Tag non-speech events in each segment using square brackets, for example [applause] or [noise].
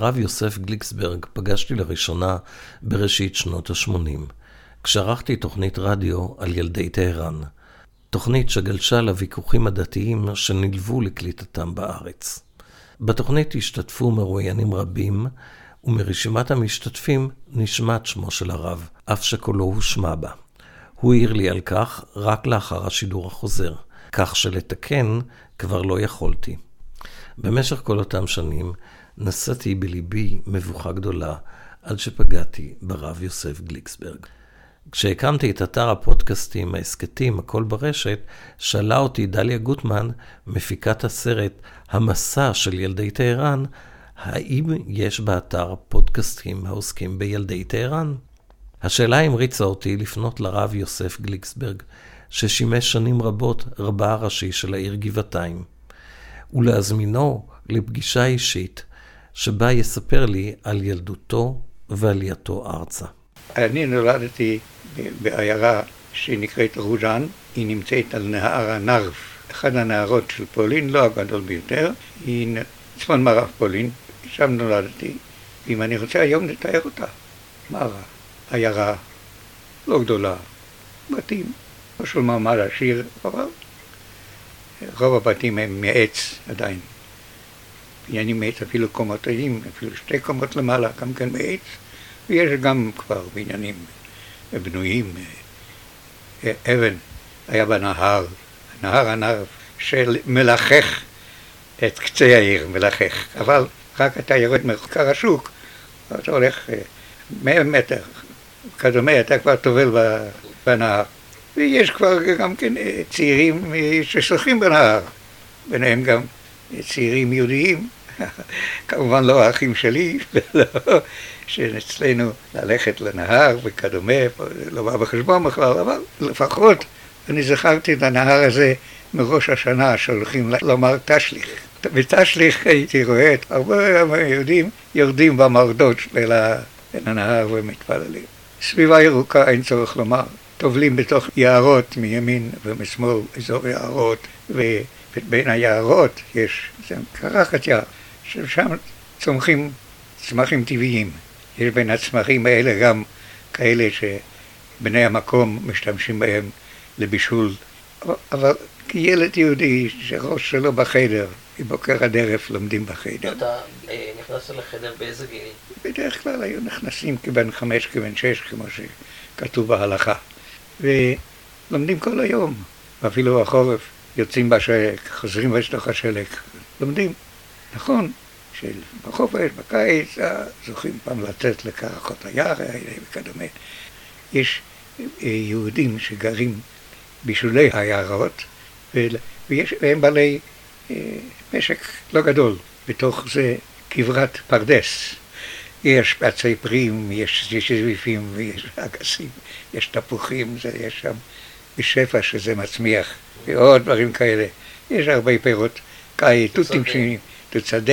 הרב יוסף גליקסברג פגשתי לראשונה בראשית שנות ה-80, כשערכתי תוכנית רדיו על ילדי טהרן, תוכנית שגלשה לוויכוחים הדתיים שנלוו לקליטתם בארץ. בתוכנית השתתפו מרואיינים רבים, ומרשימת המשתתפים נשמט שמו של הרב, אף שקולו הושמע בה. הוא העיר לי על כך רק לאחר השידור החוזר, כך שלתקן כבר לא יכולתי. במשך כל אותם שנים נשאתי בליבי מבוכה גדולה עד שפגעתי ברב יוסף גליקסברג. כשהקמתי את אתר הפודקאסטים, ההסכתים, הכל ברשת, שאלה אותי דליה גוטמן, מפיקת הסרט המסע של ילדי טהרן, האם יש באתר פודקאסטים העוסקים בילדי טהרן? השאלה המריצה אותי לפנות לרב יוסף גליקסברג, ששימש שנים רבות רבה הראשי של העיר גבעתיים, ולהזמינו לפגישה אישית שבה יספר לי על ילדותו ועלייתו ארצה. אני נולדתי בעיירה שנקראת רוז'אן, היא נמצאת על נהר הנרף, אחד הנהרות של פולין, לא הגדול ביותר, היא צפון מערב פולין, שם נולדתי, ואם אני רוצה היום לתאר אותה, מה רע? עיירה לא גדולה, בתים, לא של מעמד עשיר, אבל רוב הבתים הם מעץ עדיין. בניינים מעץ אפילו קומותיים, אפילו שתי קומות למעלה, גם כן מעץ, ויש גם כבר בניינים בנויים, אה, אבן היה בנהר, נהר הנהר של מלחך את קצה העיר, מלחך, אבל רק אתה יורד מחקר השוק, אתה הולך אה, מאה מטר, כדומה, אתה כבר טובל בנהר. ויש כבר גם כן אה, צעירים ששוחים בנהר, ביניהם גם צעירים יהודיים כמובן לא האחים שלי, [laughs] שאצלנו ללכת לנהר וכדומה, לא בא בחשבון בכלל, אבל לפחות אני זכרתי את הנהר הזה מראש השנה שהולכים לומר תשליך. בתשליך הייתי רואה את הרבה יהודים יורדים במרדות אל הנהר ומתפללים. סביבה ירוקה אין צורך לומר, טובלים בתוך יערות מימין ומשמאל, אזור יערות, ובין היערות יש קרחת יער. ששם צומחים צמחים טבעיים. יש בין הצמחים האלה גם כאלה שבני המקום משתמשים בהם לבישול. אבל כילד יהודי שראש שלו בחדר, מבוקר עד ערב לומדים בחדר. אתה אה, נכנסת לחדר באיזה גיל? בדרך כלל היו נכנסים כבן חמש, כבן שש, כמו שכתוב בהלכה. ולומדים כל היום, ואפילו החורף, יוצאים בשלג, חוזרים בתוך השלג, לומדים. נכון, שבחופש, בקיץ, זוכים פעם לצאת לקרחות היער וכדומה. יש אה, יהודים שגרים בשולי היערות, ויש, והם בעלי אה, משק לא גדול, בתוך זה כברת פרדס. יש עצי פרים, יש זביפים ויש אגסים, יש תפוחים, יש שם בשפע שזה מצמיח, ועוד דברים כאלה. יש הרבה פירות, תותים שונים. תצדה,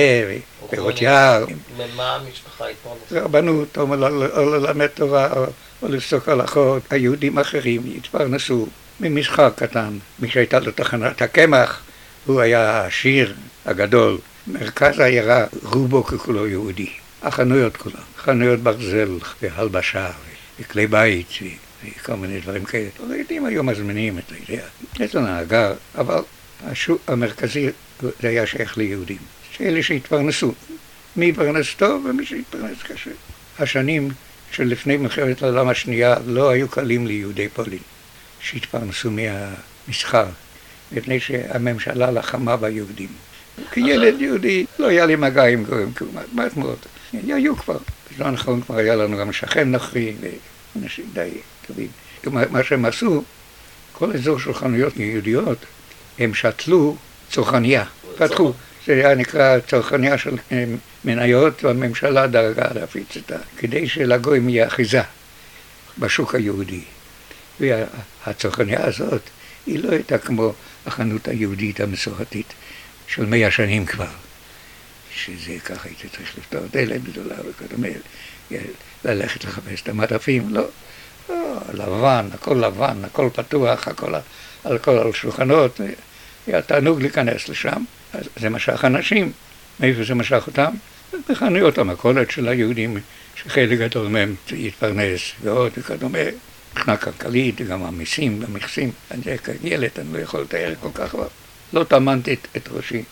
פירות יער. ממה המשפחה התפרנסה? רבנות, או ללמד תורה, או לפסוק הלכות. היהודים אחרים התפרנסו ממשחק קטן. מי שהייתה לו תחנת הקמח, הוא היה העשיר הגדול. מרכז העיירה, רובו ככולו יהודי. החנויות כולן, חנויות ברזל והלבשה וכלי בית וכל מיני דברים כאלה. היהודים היו מזמינים את הידיעה, את הנהגה, אבל השוק המרכזי זה היה שייך ליהודים. אלה שהתפרנסו. מי פרנס טוב ומי שהתפרנס קשה. השנים שלפני מלחמת העולם השנייה לא היו קלים ליהודי פולין שהתפרנסו מהמסחר, מפני שהממשלה לחמה ביהודים. כילד יהודי לא היה לי מגע עם גויים מעט מאוד. היו כבר, בזמן האחרון כבר היה לנו גם שכן נוכרי ואנשים די טובים. מה שהם עשו, כל אזור של חנויות יהודיות, הם שתלו צרכניה, פתחו. זה היה נקרא צרכניה של מניות, והממשלה דאגה להפיץ אותה, כדי שלגויים יהיה אחיזה בשוק היהודי. והצרכניה הזאת, היא לא הייתה כמו החנות היהודית המסורתית של מאה שנים כבר, שזה ככה היית צריך לפתור דלת גדולה וכדומה, ללכת לחפש את המדפים, לא. לא, לבן, הכל לבן, הכל פתוח, הכל על על שולחנות, היה תענוג להיכנס לשם. אז זה משך אנשים. מאיפה זה משך אותם? בחנויות המכולת של היהודים, שחלק גדול מהם יתפרנס ועוד וכדומה. מבחינה כלכלית, גם המיסים, המכסים, אני כילד, אני לא יכול לתאר כל כך, אבל לא טמנתי את ראשי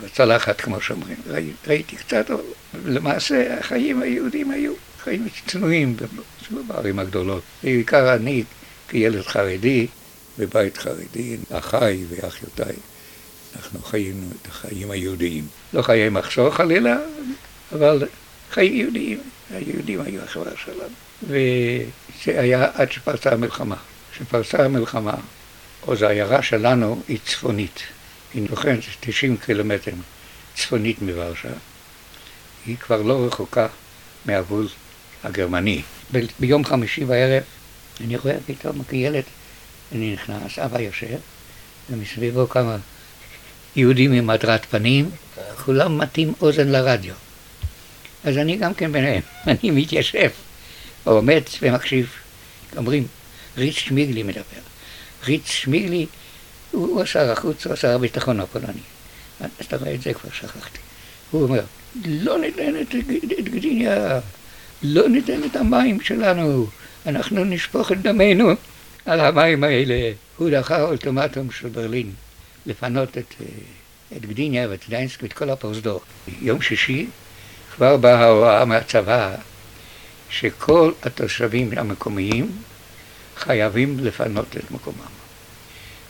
בצלחת, כמו שאומרים. ראי, ראיתי קצת, אבל למעשה החיים היהודים היו חיים צנועים בערים הגדולות. בעיקר אני, כילד חרדי, בבית חרדי, אחיי ואחיותיי. אנחנו חיינו את החיים היהודיים. לא חיי מחסור חלילה, אבל חיים יהודיים. היהודים היו החברה שלנו. וזה היה עד שפרצה המלחמה. כשפרצה המלחמה, עוז העיירה שלנו היא צפונית. היא נוחנת 90 קילומטר צפונית מוורשה. היא כבר לא רחוקה מהגבול הגרמני. ב- ביום חמישי בערב אני רואה פתאום כילד, אני נכנס, אבא יושב, ומסביבו כמה יהודים עם הדרת פנים, כולם מטים אוזן לרדיו. אז אני גם כן ביניהם, [laughs] אני מתיישב, עומד ומקשיב. אומרים, ריץ שמיגלי מדבר. ריץ שמיגלי הוא, שר החוץ, הוא שר הביטחון הפולני. אז אתה רואה את זה כבר שכחתי. הוא אומר, לא ניתן את, את גדיניה, לא ניתן את המים שלנו, אנחנו נשפוך את דמנו על המים האלה. הוא דחה אולטימטום של ברלין. לפנות את, אה, את גדיניה ואת דיינסק ואת כל הפרוזדור. יום שישי כבר באה ההוראה מהצבא שכל התושבים המקומיים חייבים לפנות את מקומם.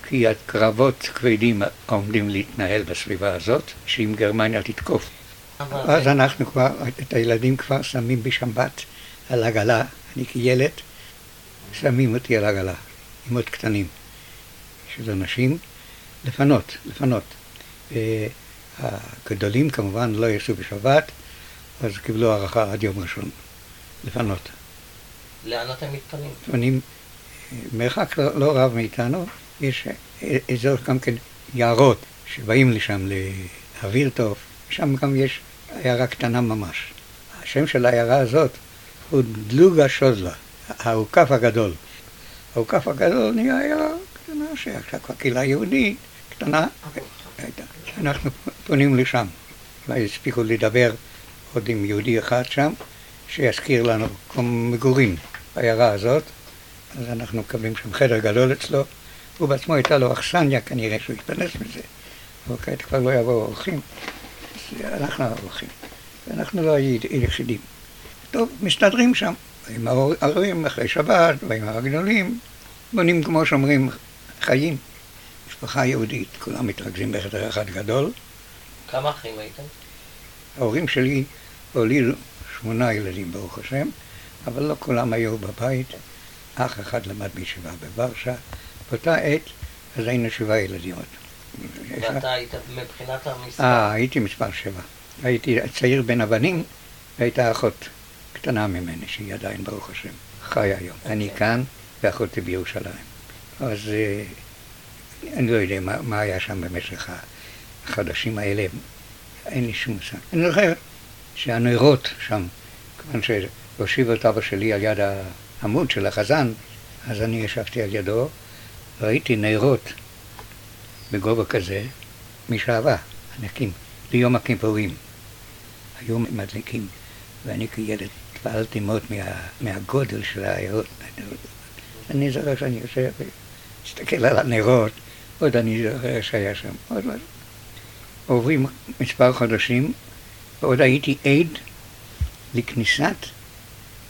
כי הקרבות כבדים עומדים להתנהל בסביבה הזאת, שאם גרמניה תתקוף. אז אנחנו כבר, את הילדים כבר שמים בשבת על עגלה, אני כילד, שמים אותי על עגלה, עם עוד קטנים של אנשים. לפנות, לפנות. הגדולים כמובן לא יצאו בשבת, אז קיבלו הערכה עד יום ראשון, לפנות. לאן אתם מתפנים? מתפנים מרחק לא, לא רב מאיתנו, יש אזור גם כן יערות שבאים לשם לאוויר טוב, שם גם יש עיירה קטנה ממש. השם של העיירה הזאת הוא דלוגה שוזלה, האוכף הגדול. האוכף הגדול נהיה עיירה קטנה שעכשיו כבר קהילה יהודית, קטנה, הייתה. אנחנו פונים לשם. אולי הספיקו לדבר עוד עם יהודי אחד שם, שיזכיר לנו מקום מגורים בעיירה הזאת. אז אנחנו מקבלים שם חדר גדול אצלו. הוא בעצמו הייתה לו אכסניה כנראה שהוא התפרנס מזה. אבל כעת כבר לא יבואו אורחים, אז אנחנו האורחים. ואנחנו לא היחידים. טוב, מסתדרים שם. עם ההורים אחרי שבת, ועם הגדולים, בונים כמו שאומרים חיים. משפחה יהודית, כולם מתרכזים בחדר אחד גדול. כמה אחים הייתם? ההורים שלי הולידו שמונה ילדים ברוך השם, אבל לא כולם היו בבית. אח אחד למד בישיבה בוורשה. באותה עת, אז היינו שבעה ילדים עוד. ואתה היית מבחינת המספר? אה, הייתי מספר שבע. הייתי צעיר בין הבנים, והייתה אחות קטנה ממני, שהיא עדיין, ברוך השם, חיה היום. אני כאן, ואחותי בירושלים. אז אה, אני לא יודע מה, מה היה שם במשך החודשים האלה, אין לי שום מושג. אני זוכר שהנרות שם, כיוון שהושיב את אבא שלי על יד העמוד של החזן, אז אני ישבתי על ידו, ראיתי נרות בגובה כזה, משעבה, ענקים, ליום הכיפורים. היו מדליקים, ואני כילד התפעלתי מאוד מה, מהגודל של העיירות. אני זוכר שאני יושב ומסתכל על הנרות, עוד אני זוכר שהיה שם, עוד משהו. עוברים מספר חודשים, ועוד הייתי עד לכניסת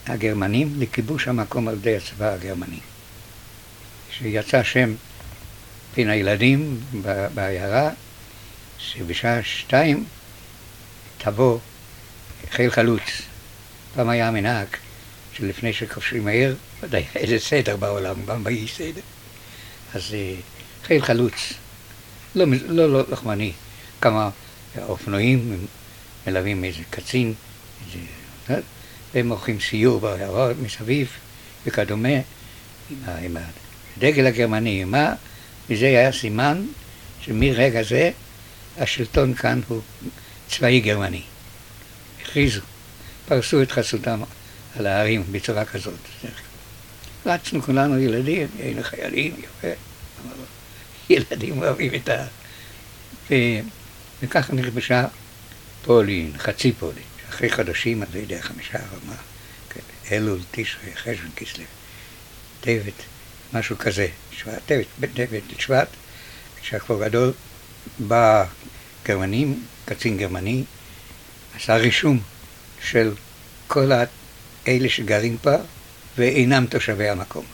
הגרמנים לכיבוש המקום על ידי הצבא הגרמני. שיצא שם בין הילדים בעיירה, שבשעה שתיים תבוא חיל חלוץ. פעם היה מנהג שלפני שכובשים העיר, ודאי איזה סדר בעולם, גם באי סדר. אז אה, חיל חלוץ, לא, לא, לא לחמני, כמה אופנועים מלווים איזה קצין, איזה, אה, והם עורכים סיור בעיירות מסביב וכדומה, עם, עם הדגל הגרמני, מה? וזה היה סימן שמרגע זה השלטון כאן הוא צבאי גרמני. הכריזו, פרסו את חסותם על הערים בצורה כזאת. רצנו כולנו ילדים, היינו חיילים, יפה, ילדים אוהבים את ה... ו... וככה נכבשה פולין, חצי פולין, אחרי חודשים, אני לא יודע, חמישה רמה, כן, אלול, תשרי, חשבון, כסלו, דייוויד, משהו כזה, שבט, דייוויד, דייוויד שבט, כשהכפור גדול, בא גרמנים, קצין גרמני, עשה רישום של כל אלה שגרים פה ואינם תושבי המקום.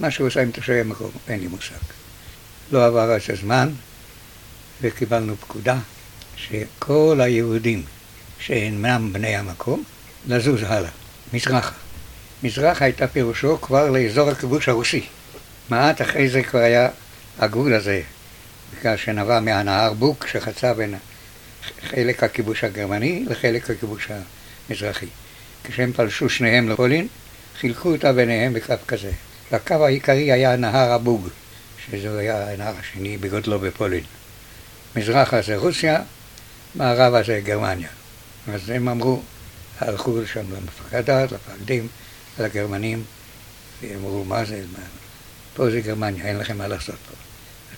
מה שהוא עושה עם תושבי המקום, אין לי מושג. לא עבר אז הזמן, וקיבלנו פקודה שכל היהודים שאינם בני המקום, לזוז הלאה, מזרחה. מזרחה הייתה פירושו כבר לאזור הכיבוש הרוסי. מעט אחרי זה כבר היה הגבול הזה, בגלל שנבע מהנהר בוק שחצה בין חלק הכיבוש הגרמני לחלק הכיבוש המזרחי. כשהם פלשו שניהם לפולין, חילקו אותה ביניהם בקו כזה. והקו העיקרי היה נהר הבוג, שזה היה הנהר השני בגודלו בפולין. מזרחה זה רוסיה, מערבה זה גרמניה. אז הם אמרו, הלכו לשם למפקדת, למפקדים, לגרמנים, אמרו, מה זה, מה? פה זה גרמניה, אין לכם מה לעשות פה.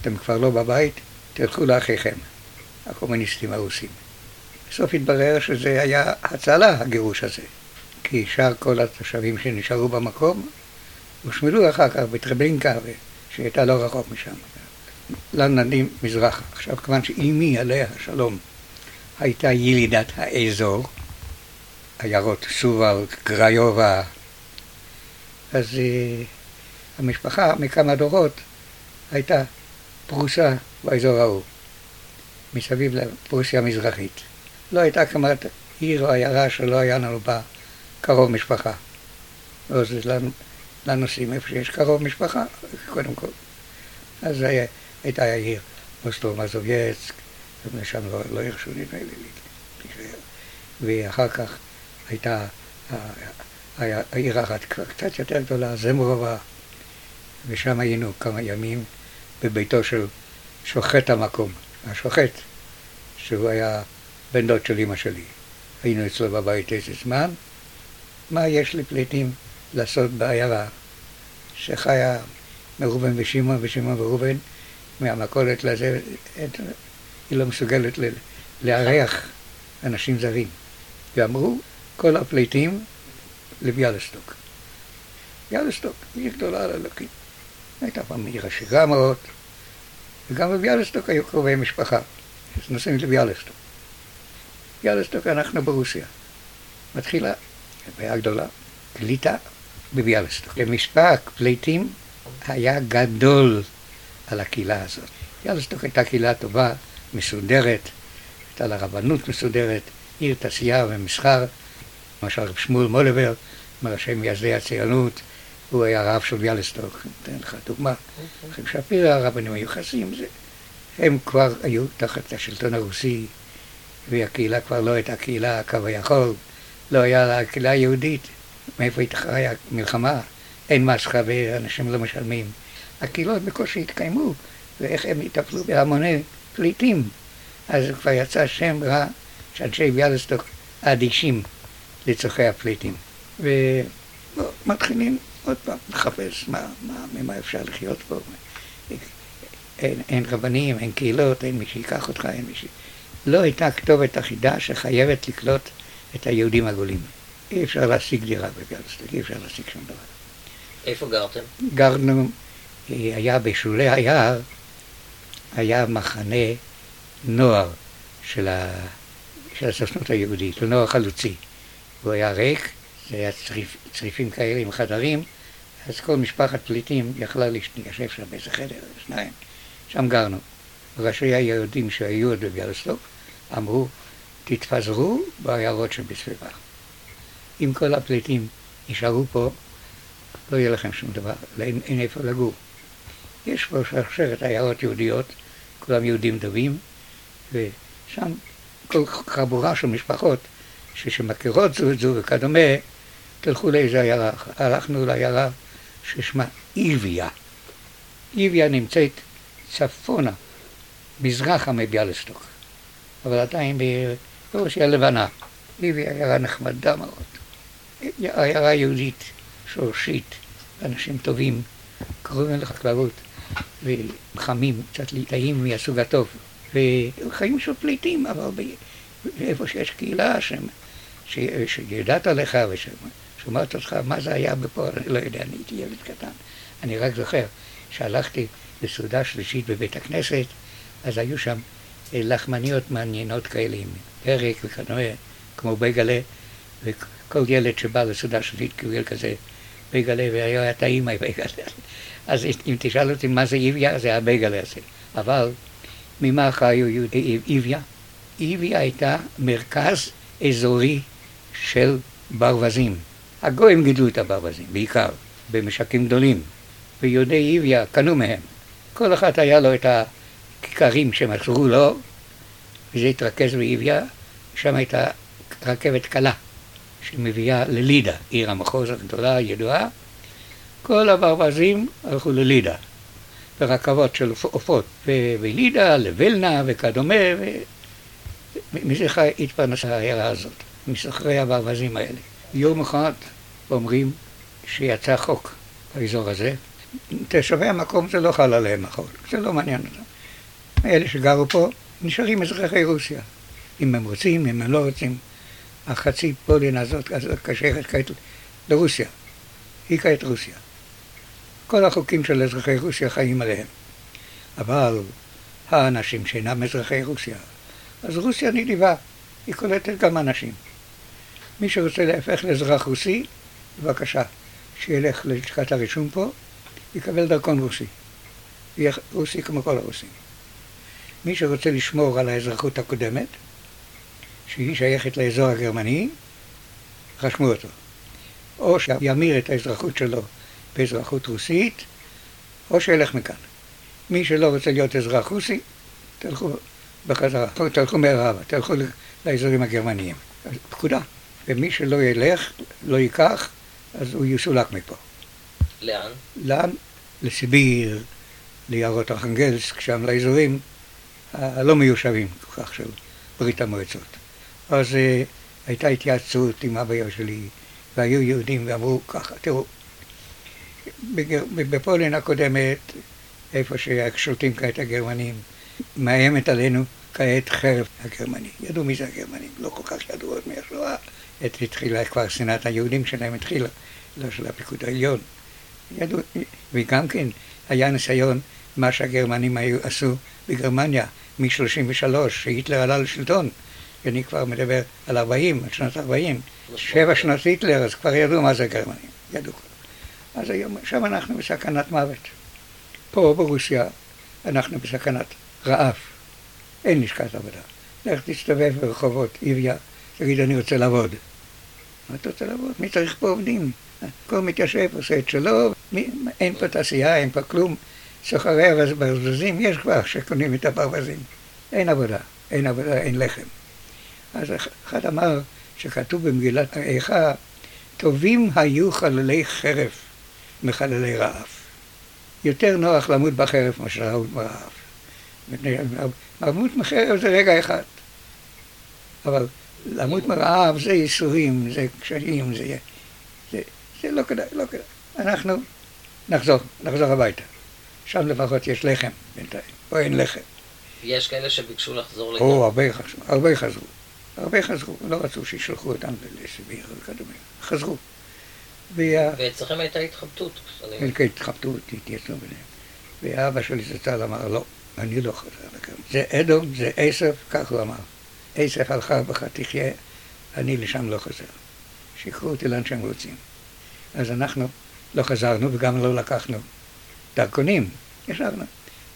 אתם כבר לא בבית, תלכו לאחיכם, הקומוניסטים הרוסים. בסוף התברר שזה היה הצלה, הגירוש הזה. כי שאר כל התושבים שנשארו במקום הושמדו אחר כך בטרבלינקה, שהייתה לא רחוק משם. לנדים מזרחה. עכשיו, כיוון שאימי עליה השלום הייתה ילידת האזור, עיירות סובל, גריובה, אז uh, המשפחה מכמה דורות הייתה פרוסה באזור ההוא, מסביב לפרוסיה המזרחית. לא הייתה כמעט עיר או עיירה שלא היה לנו בה קרוב משפחה. לא, זה לנושאים איפה שיש קרוב משפחה, קודם כל. אז היה, הייתה העיר אוסטרו מזובייצק, ושם לא, לא הרשו נדמה לי להישאר. ואחר כך הייתה העיר אחת קצת יותר גדולה, זמרובה, ושם היינו כמה ימים בביתו של שוחט המקום, השוחט, שהוא היה בן דוד של אמא שלי. היינו אצלו בבית איזה זמן, מה יש לפליטים לעשות בעיירה שחיה מראובן ושמעון ושמעון וראובן מהמכולת לזה, היא לא מסוגלת לארח אנשים זרים. ואמרו, כל הפליטים לביאלסטוק. ביאלסטוק, עיר גדולה לאלוקים. הייתה פעם עיר עשירה מאוד, וגם בביאלסטוק היו קרובי משפחה. אז נוסעים לביאלסטוק. ביאלסטוק אנחנו ברוסיה. מתחילה בעיה גדולה, קליטה בביאלסטוק. למספר פליטים היה גדול על הקהילה הזאת. ביאלסטוק הייתה קהילה טובה, מסודרת, הייתה לה רבנות מסודרת, עיר תעשייה ומסחר, למשל רב שמואל מולבר, מראשי מייסדי הציונות, הוא היה רב של ביאלסטוק, אתן לך דוגמה. רב שפירא, הרבנים המיוחסים, הם כבר היו תחת השלטון הרוסי, והקהילה כבר לא הייתה קהילה כביכול. לא היה לה קהילה יהודית, מאיפה התחרה מלחמה, אין מסחה ואנשים לא משלמים. הקהילות בקושי התקיימו, ואיך הם יטפלו בהמוני פליטים. אז כבר יצא שם רע שאנשי ביאלסטוק אדישים לצורכי הפליטים. ומתחילים עוד פעם לחפש מה, מה, ממה אפשר לחיות פה. אין, אין רבנים, אין קהילות, אין מי שיקח אותך, אין מי ש... לא הייתה כתובת אחידה שחייבת לקלוט את היהודים הגולים. אי אפשר להשיג דירה בגלסטק, אי אפשר להשיג שום דבר. איפה גרתם? גרנו, אה, היה בשולי היער, היה מחנה נוער של, ה... של הסוכנות היהודית, נוער חלוצי. הוא היה ריק, זה היה צריפ, צריפים כאלה עם חדרים, אז כל משפחת פליטים יכלה להישב שם באיזה חדר, שניים. שם גרנו. ראשי היהודים שהיו עוד בביאלסטוק אמרו, תתפזרו בעיירות שבסביבה. אם כל הפליטים יישארו פה, לא יהיה לכם שום דבר, אין, אין איפה לגור. יש פה שרשרת עיירות יהודיות, כולם יהודים טובים, ושם כל חבורה של משפחות שמכירות זו את זו וכדומה, תלכו לאיזה עיירה. הלכנו לעיירה ששמה איביה. איביה נמצאת צפונה, מזרחה מביאלסטוק, אבל עדיין ברוסיה הלבנה. איביה עיירה נחמדה מאוד. עיירה יהודית, שורשית, אנשים טובים, קרובים לחקלאות, וחמים, קצת ליטאים מהסוג הטוב. וחיים של פליטים, אבל איפה שיש קהילה ש... שיודעת עליך ושומעת אותך, מה זה היה בפה, אני לא יודע, אני הייתי ילד קטן. אני רק זוכר שהלכתי לסעודה שלישית בבית הכנסת, אז היו שם אה, לחמניות מעניינות כאלה עם פרק וכדומה, כמו בייגלה, וכל ילד שבא לסעודה שלישית קיבל כזה בייגלה, והיה טעים הבייגלה. אז אם תשאל אותי מה זה איביה, זה הבייגלה הזה. אבל ממה חיו יהודי איביה? איביה הייתה מרכז אזורי של ברווזים. הגויים גידלו את הברווזים, בעיקר, במשקים גדולים, ויהודי איביה קנו מהם. כל אחד היה לו את הכיכרים שמכרו לו, וזה התרכז באיביה, שם הייתה רכבת קלה שמביאה ללידה, עיר המחוז הגדולה, הידועה. כל הברווזים הלכו ללידה, ברכבות של עופות, ולידה, לוולנה וכדומה, ומזה התפרנסה העיירה הזאת, מסחרי הברווזים האלה. יום אחד אומרים שיצא חוק באזור הזה, תושבי המקום זה לא חל עליהם החוק, זה לא מעניין אותם. אלה שגרו פה נשארים אזרחי רוסיה, אם הם רוצים, אם הם לא רוצים. החצי פולין הזאת קשרת כעת לרוסיה, היא כעת רוסיה. כל החוקים של אזרחי רוסיה חיים עליהם. אבל האנשים שאינם אזרחי רוסיה, אז רוסיה נדיבה, היא קולטת גם אנשים. מי שרוצה להפך לאזרח רוסי, בבקשה, שילך ללשכת הרישום פה, יקבל דרכון רוסי. יהיה רוסי כמו כל הרוסים. מי שרוצה לשמור על האזרחות הקודמת, שהיא שייכת לאזור הגרמני, רשמו אותו. או שימיר את האזרחות שלו באזרחות רוסית, או שילך מכאן. מי שלא רוצה להיות אזרח רוסי, תלכו בחזרה, תלכו מערבה, תלכו לאזורים הגרמניים. פקודה. ומי שלא ילך, לא ייקח, אז הוא יסולק מפה. לאן? לאן? לסיביר, ליערות ארכנגלסק, שם לאזורים הלא מיושבים כל כך של ברית המועצות. אז uh, הייתה התייעצות עם אבא שלי, והיו יהודים ואמרו ככה, תראו, בפולין הקודמת, איפה ששולטים כעת הגרמנים, מאיימת עלינו כעת חרב הגרמני. ידעו מי זה הגרמנים, לא כל כך ידעו עוד מהשואה. עת התחילה כבר שנאת היהודים שלהם התחילה, לא של הפיקוד העליון. ידעו, וגם כן היה ניסיון, מה שהגרמנים היו, עשו בגרמניה מ-33, שהיטלר עלה לשלטון. אני כבר מדבר על 40, על שנות 40. שבע שנות היטלר, אז כבר ידעו מה זה גרמנים. ידעו. אז היום, שם אנחנו בסכנת מוות. פה ברוסיה אנחנו בסכנת רעב. אין לשכת עבודה. לך תסתובב ברחובות איביה, תגיד אני רוצה לעבוד. מה אתה רוצה לעבוד? מי צריך פה עובדים? כל מתיישב עושה את שלו, מי, אין פה תעשייה, אין פה כלום. סוחרי הבזבזים יש כבר שקונים את הברווזים. אין עבודה, אין עבודה, אין לחם. אז אחד אמר שכתוב במגילת איכה, טובים היו חללי חרב מחללי רעב. יותר נוח למות בחרב מאשר למות ברעב. למות מחרב זה רגע אחד. אבל למות מרעב זה ייסורים, זה קשיים, זה, זה, זה לא כדאי, לא כדאי. אנחנו נחזור, נחזור הביתה. שם לפחות יש לחם בינתיים, פה אין לחם. יש כאלה שביקשו לחזור לגמרי. או, הרבה, הרבה חזרו. הרבה חזרו, לא רצו שישלחו אותם לסיביר וכדומה. חזרו. ואצלכם הייתה התחבטות. הייתה התחבטות, התייצנו ביניהם. ואבא שלי זצ"ל אמר, לא, אני לא חוזר לכאן. זה אדום, זה עשף, כך הוא אמר. עשף הלכה בך תחיה, אני לשם לא חוזר. שיקחו אותי לאן שהם רוצים. אז אנחנו לא חזרנו וגם לא לקחנו דרכונים, ישבנו.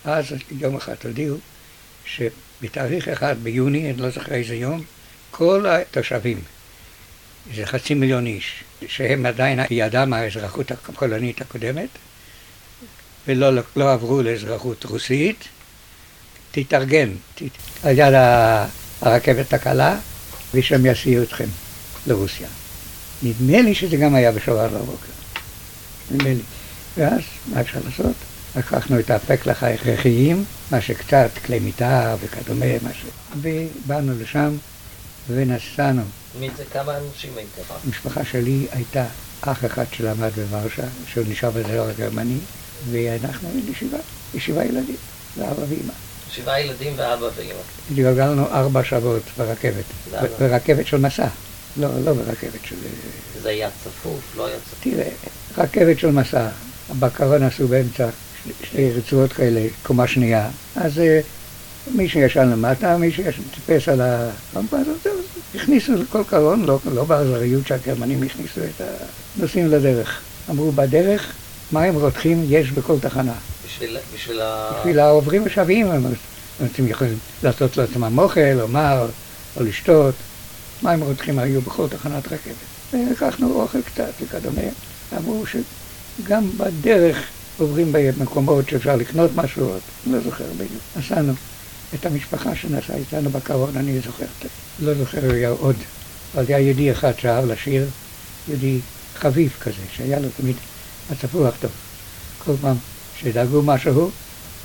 אז יום אחד הודיעו שבתאריך אחד ביוני, אני לא זוכר איזה יום, כל התושבים, זה חצי מיליון איש, שהם עדיין בידם האזרחות הפולנית הקודמת, ולא לא עברו לאזרחות רוסית, תתארגן תת, על יד הרכבת הקלה, ושם יסיעו אתכם לרוסיה. נדמה לי שזה גם היה בשבת בבוקר. נדמה לי. ואז, מה אפשר לעשות? לקחנו את הפקלח ההכרחיים, מה שקצת, כלי מיטה וכדומה, מה ש... ובאנו לשם ונסענו. מי זה? כמה אנשים הייתם? המשפחה שלי הייתה אח אחד שלמד בוורשה, שהוא נשאר בזרוע הגרמני, ואנחנו היינו שבעה, שבעה ילדים, ואבא ואמא. שבעה ילדים ואבא ואמא. התגלגלנו ארבע שבועות ברכבת, ברכבת של מסע, לא, לא ברכבת של... זה היה צפוף, לא היה צפוף. תראה, רכבת של מסע, בקרון עשו באמצע שתי רצועות כאלה, קומה שנייה, אז אה, מי שישן למטה, מי שטיפס על הרמפה הזאת, הכניסו לכל קרון, לא, לא באכזריות שהגרמנים הכניסו את הנוסעים לדרך. אמרו, בדרך מים רותחים יש בכל תחנה. בשביל, בשביל ה... בשביל העוברים ושבים, הם אתם יכולים לעשות לעצמם אוכל, או מר, או לשתות. מים רותחים היו בכל תחנת רכבת. ולקחנו אוכל קצת וכדומה. אמרו שגם בדרך עוברים במקומות שאפשר לקנות משהו, לא זוכר בדיוק. נסענו. את המשפחה שנסעה איתנו בקרון, אני זוכר, לא זוכר היה עוד, אבל היה יהודי אחד שאהב לשיר, יהודי חביב כזה, שהיה לו תמיד מצפוח טוב. כל פעם שדאגו משהו,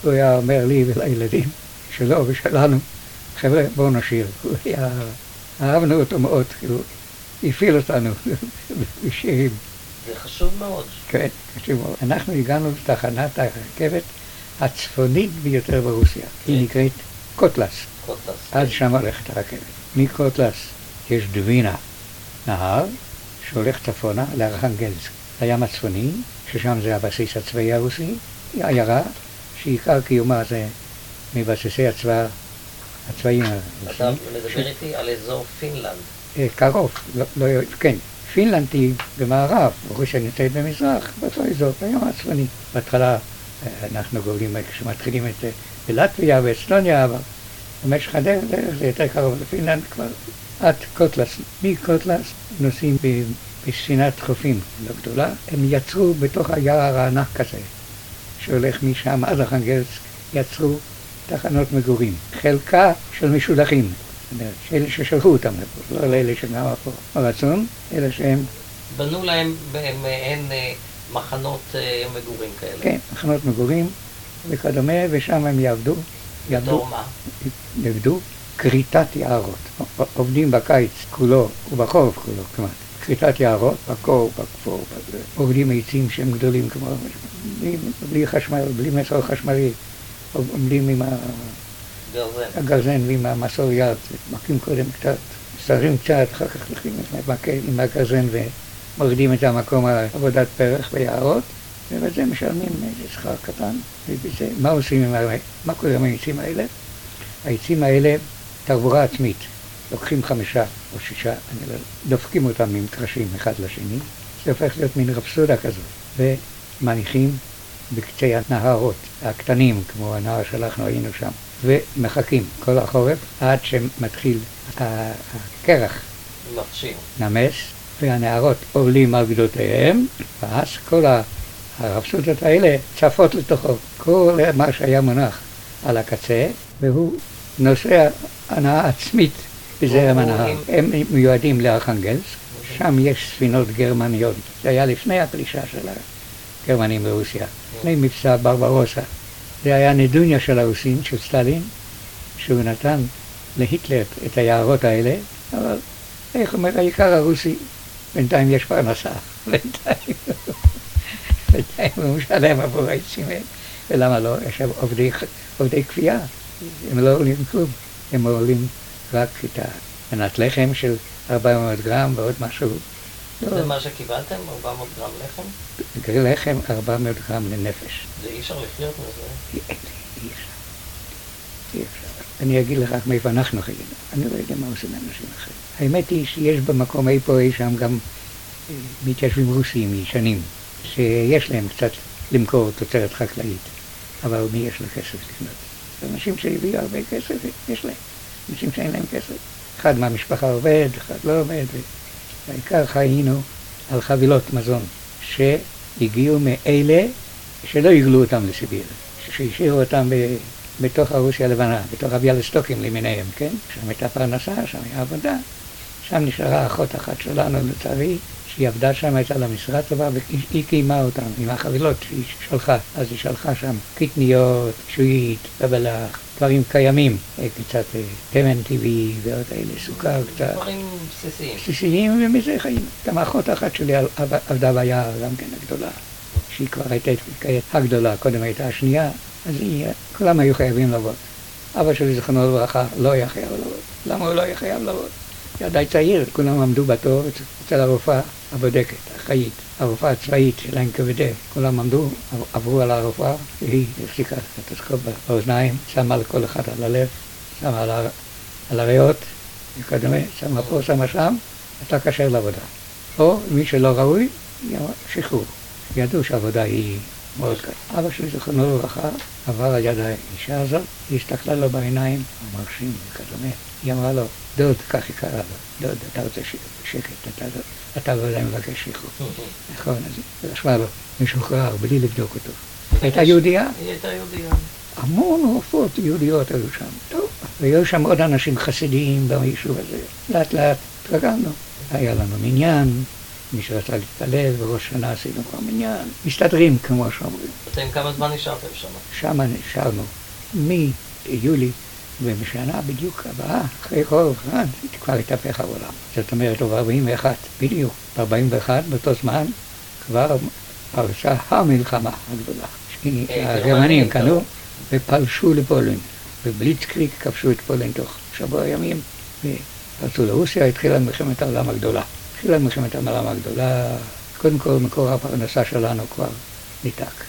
הוא היה אומר לי ולילדים שלו ושלנו, חבר'ה, בואו נשיר. הוא היה, אהבנו אותו מאוד, הוא הפעיל אותנו [laughs] בשירים. זה חשוב מאוד. כן, חשוב מאוד. אנחנו הגענו לתחנת הרכבת הצפונית ביותר ברוסיה. היא כן. נקראת קוטלס. קוטלס. עד שם הולכת הרכבת. מקוטלס יש דווינה, נהר, שהולך צפונה לארכנגלסק, לים הצפוני, ששם זה הבסיס הצבאי הרוסי, היא עיירה שעיקר קיומה זה מבסיסי הצבא הצבאיים הרוסיים. אתה מדבר איתי על אזור פינלנד. אה, קרוב, לא, לא, כן. פינלנד היא במערב, רוסיה נמצאת במזרח, באותו אזור, הים הצפוני. בהתחלה אה, אנחנו גובלים, כשמתחילים את בלטביה ואסטוניה, אבל במשך הדרך זה יותר קרוב לפינלנד כבר עד קוטלס. מקוטלס נוסעים בספינת חופים לא גדולה, הם יצרו בתוך היער הענק כזה, שהולך משם עד ארכנגלסק, יצרו תחנות מגורים. חלקה של משולחים, אלה ששלחו אותם לפה, לא לאלה שגם פה ברצון, אלא שהם... בנו להם מעין אה, מחנות אה, מגורים כאלה. כן, מחנות מגורים. וכדומה, ושם הם יעבדו. יעבדו? יעבדו כריתת יערות. עובדים בקיץ כולו ובחורף כולו כמעט. כריתת יערות, בקור, בכפור, עובדים עצים שהם גדולים כמו... בלי, בלי חשמל, בלי מסור חשמלי, עומדים עם הגרזן ועם המסור יד, מכים קודם קצת, שרים קצת, אחר כך הולכים עם הגרזן ומורידים את המקום על עבודת פרח ביערות. ובזה משלמים איזה שכר קטן, ובזה, מה עושים עם ה... מה קורה עם העצים האלה? העצים האלה, תחבורה עצמית, לוקחים חמישה או שישה, אני לא... דופקים אותם עם קרשים אחד לשני, זה הופך להיות מין רפסודה כזאת, ומניחים בקצה הנהרות הקטנים, כמו הנהר שאנחנו היינו שם, ומחכים כל החורף עד שמתחיל הקרח נמס, והנערות עולים על גדותיהם, ואז כל ה... הרפסודות האלה צפות לתוכו. כל מה שהיה מונח על הקצה, והוא נושא הנאה עצמית בזרם הנהר. הם מיועדים לארכנגלסק, שם יש ספינות גרמניות. זה היה לפני הפלישה של הגרמנים ברוסיה, לפני מבצע ברברוסה. זה היה נדוניה של הרוסים, של סטלין, שהוא נתן להיטלר את היערות האלה, אבל איך אומר העיקר הרוסי, בינתיים יש פרנסה, [laughs] בינתיים. בינתיים הוא משלם עבור העצים האלה. ולמה לא? יש שם עובדי, עובדי כפייה, הם לא עולים כלום, הם עולים רק את המנת לחם של 400 גרם ועוד משהו. זה לא. מה שקיבלתם? 400 גרם לחם? לחם 400 גרם לנפש. זה אי אפשר לחיות מזה. אי אפשר. אי אפשר. אני אגיד לך מאיפה אנחנו חיינו. אני לא יודע מה עושים אנשים אחרים. האמת היא שיש במקום אי פה אי שם גם מתיישבים רוסיים ישנים, שיש להם קצת למכור תוצרת חקלאית, אבל מי יש לו כסף לקנות? אנשים שהביאו הרבה כסף, יש להם. אנשים שאין להם כסף. אחד מהמשפחה עובד, אחד לא עובד, והעיקר חיינו על חבילות מזון שהגיעו מאלה שלא הגלו אותם לסיביר, שהשאירו אותם. בתוך הרוסיה הלבנה, בתוך הביאלסטוקים למיניהם, כן? שם הייתה פרנסה, שם הייתה עבודה. שם נשארה אחות אחת שלנו, לצערי, שהיא עבדה שם, הייתה לה משרה טובה, והיא קיימה אותם עם החבילות שהיא שלחה. אז היא שלחה שם קטניות, שועית, בבלח, דברים קיימים, אה, קצת תמן אה, טבעי ועוד אלה, סוכר קצת. דברים בסיסיים. בסיסיים, ומזה חיים. גם אחות אחת שלי עבדה ביער, גם כן הגדולה, שהיא כבר הייתה הגדולה, קודם הייתה השנייה, אז היא, כולם היו חייבים לעבוד. אבא שלי, זכרונו לברכה, לא היה חייב לעבוד. למה הוא לא היה חייב לעבוד? היה די צעיר, כולם עמדו בתור אצל הרופאה הבודקת, האחראית, הרופאה הצבאית של ה-NKVD, כולם עמדו, עברו על הרופאה, והיא הפסיקה את הסקופ באוזניים, שמה לכל אחד על הלב, שמה על, הר... על הריאות וכדומה, שמה פה, שמה שם, אתה כשר לעבודה. או מי שלא ראוי, שחרור. ידעו שהעבודה היא מאוד קשה. אבא שלי, זכרונו לברכה, עבר על יד האישה הזאת, היא הסתכלה לו בעיניים, המרשים וכדומה. היא אמרה לו, דוד, כך היא קראה לו, דוד, אתה רוצה שקט, אתה, לא- אתה אם מבקש שחרור. נכון, אז היא רשמה לו, משוחרר, בלי לבדוק אותו. הייתה יהודייה? היא הייתה יהודייה. המון רופאות יהודיות היו שם. טוב, והיו שם עוד אנשים חסידיים ביישוב הזה. לאט לאט התרגלנו. היה לנו מניין, מי שרצה להתפלל, בראש שנה עשינו כבר מניין. מסתדרים, כמו שאומרים. אתם כמה זמן נשארתם שם? שם נשארנו. מיולי ובשנה בדיוק הבאה, אחרי חורף אחד, כבר התהפך העולם. זאת אומרת, הוא ב-41, בדיוק, ב-41, באותו זמן, כבר פרצה המלחמה הגדולה. אה, הגרמנים קנו ופלשו לפולין, ובליצקריק כבשו את פולין תוך שבוע ימים, ופרצו לרוסיה, התחילה מלחמת העולם הגדולה. התחילה מלחמת העולם הגדולה, קודם כל מקור הפרנסה שלנו כבר ניתק.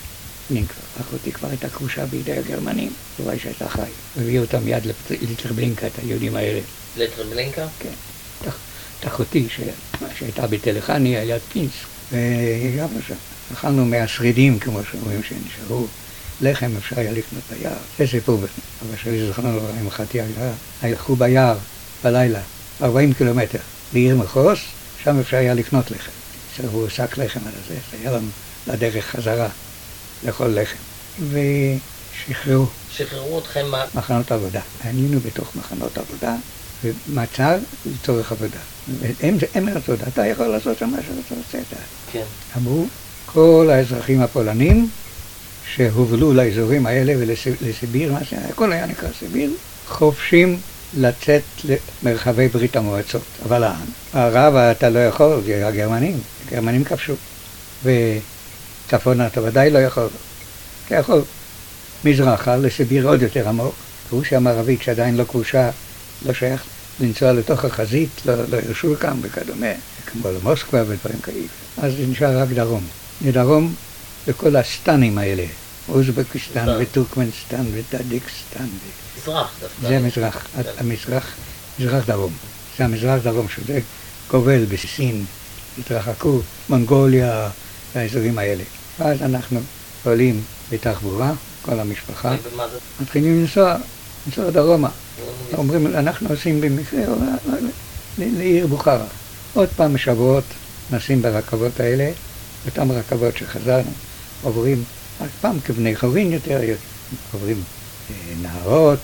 אחותי כבר הייתה כבושה בידי הגרמנים, הלוואי שהייתה חי. הביאו אותם מיד לטרבלינקה, את היהודים האלה. לטרבלינקה? כן. אחותי שהייתה בטלחני, על יד פינסק, והיא גם שם. אכלנו מהשרידים, כמו שאומרים, שנשארו. לחם אפשר היה לקנות ביער. זה סיפור, אבל שלי זכרנו עם היה, הלכו ביער בלילה, 40 קילומטר, בעיר מחוז, שם אפשר היה לקנות לחם. שרבו שק לחם על זה, היה לנו לדרך חזרה. לאכול לחם. ושחררו. שחררו אתכם מה? מחנות עבודה. היינו בתוך מחנות עבודה, ומצב לצורך עבודה. הם, הם רצו, אתה יכול לעשות שם מה שאתה רוצה. כן. אמרו, כל האזרחים הפולנים שהובלו לאזורים האלה ולסיביר, מה שהיה, הכל היה נקרא סיביר, חופשים לצאת למרחבי ברית המועצות. אבל הרב אתה לא יכול, זה הגרמנים, הגרמנים כבשו. צפונה אתה ודאי לא יכול. אתה יכול מזרחה לסיביר עוד יותר עמוק, רוסיה המערבית שעדיין לא כבושה, לא שייך לנסוע לתוך החזית, לא, לא הרשו כאן וכדומה, כמו למוסקבה ודברים כאלה. אז נשאר רק דרום. מדרום לכל הסטנים האלה, אוזבקיסטן וטורקמנסטן וטאדיקסטן. מזרח דווקא. זה מזרח, המזרח, מזרח דרום. זה המזרח דרום שזה גובל בסין, התרחקו, מונגוליה, לאזורים האלה. ואז אנחנו עולים בתחבורה, כל המשפחה, מתחילים לנסוע, לנסוע דרומה. אומרים, אנחנו נוסעים במקרה לעיר בוכרה. עוד פעם בשבועות נסעים ברכבות האלה, אותן רכבות שחזרנו, עוברים, אז פעם כבני חורין יותר, עוברים אה, נהרות,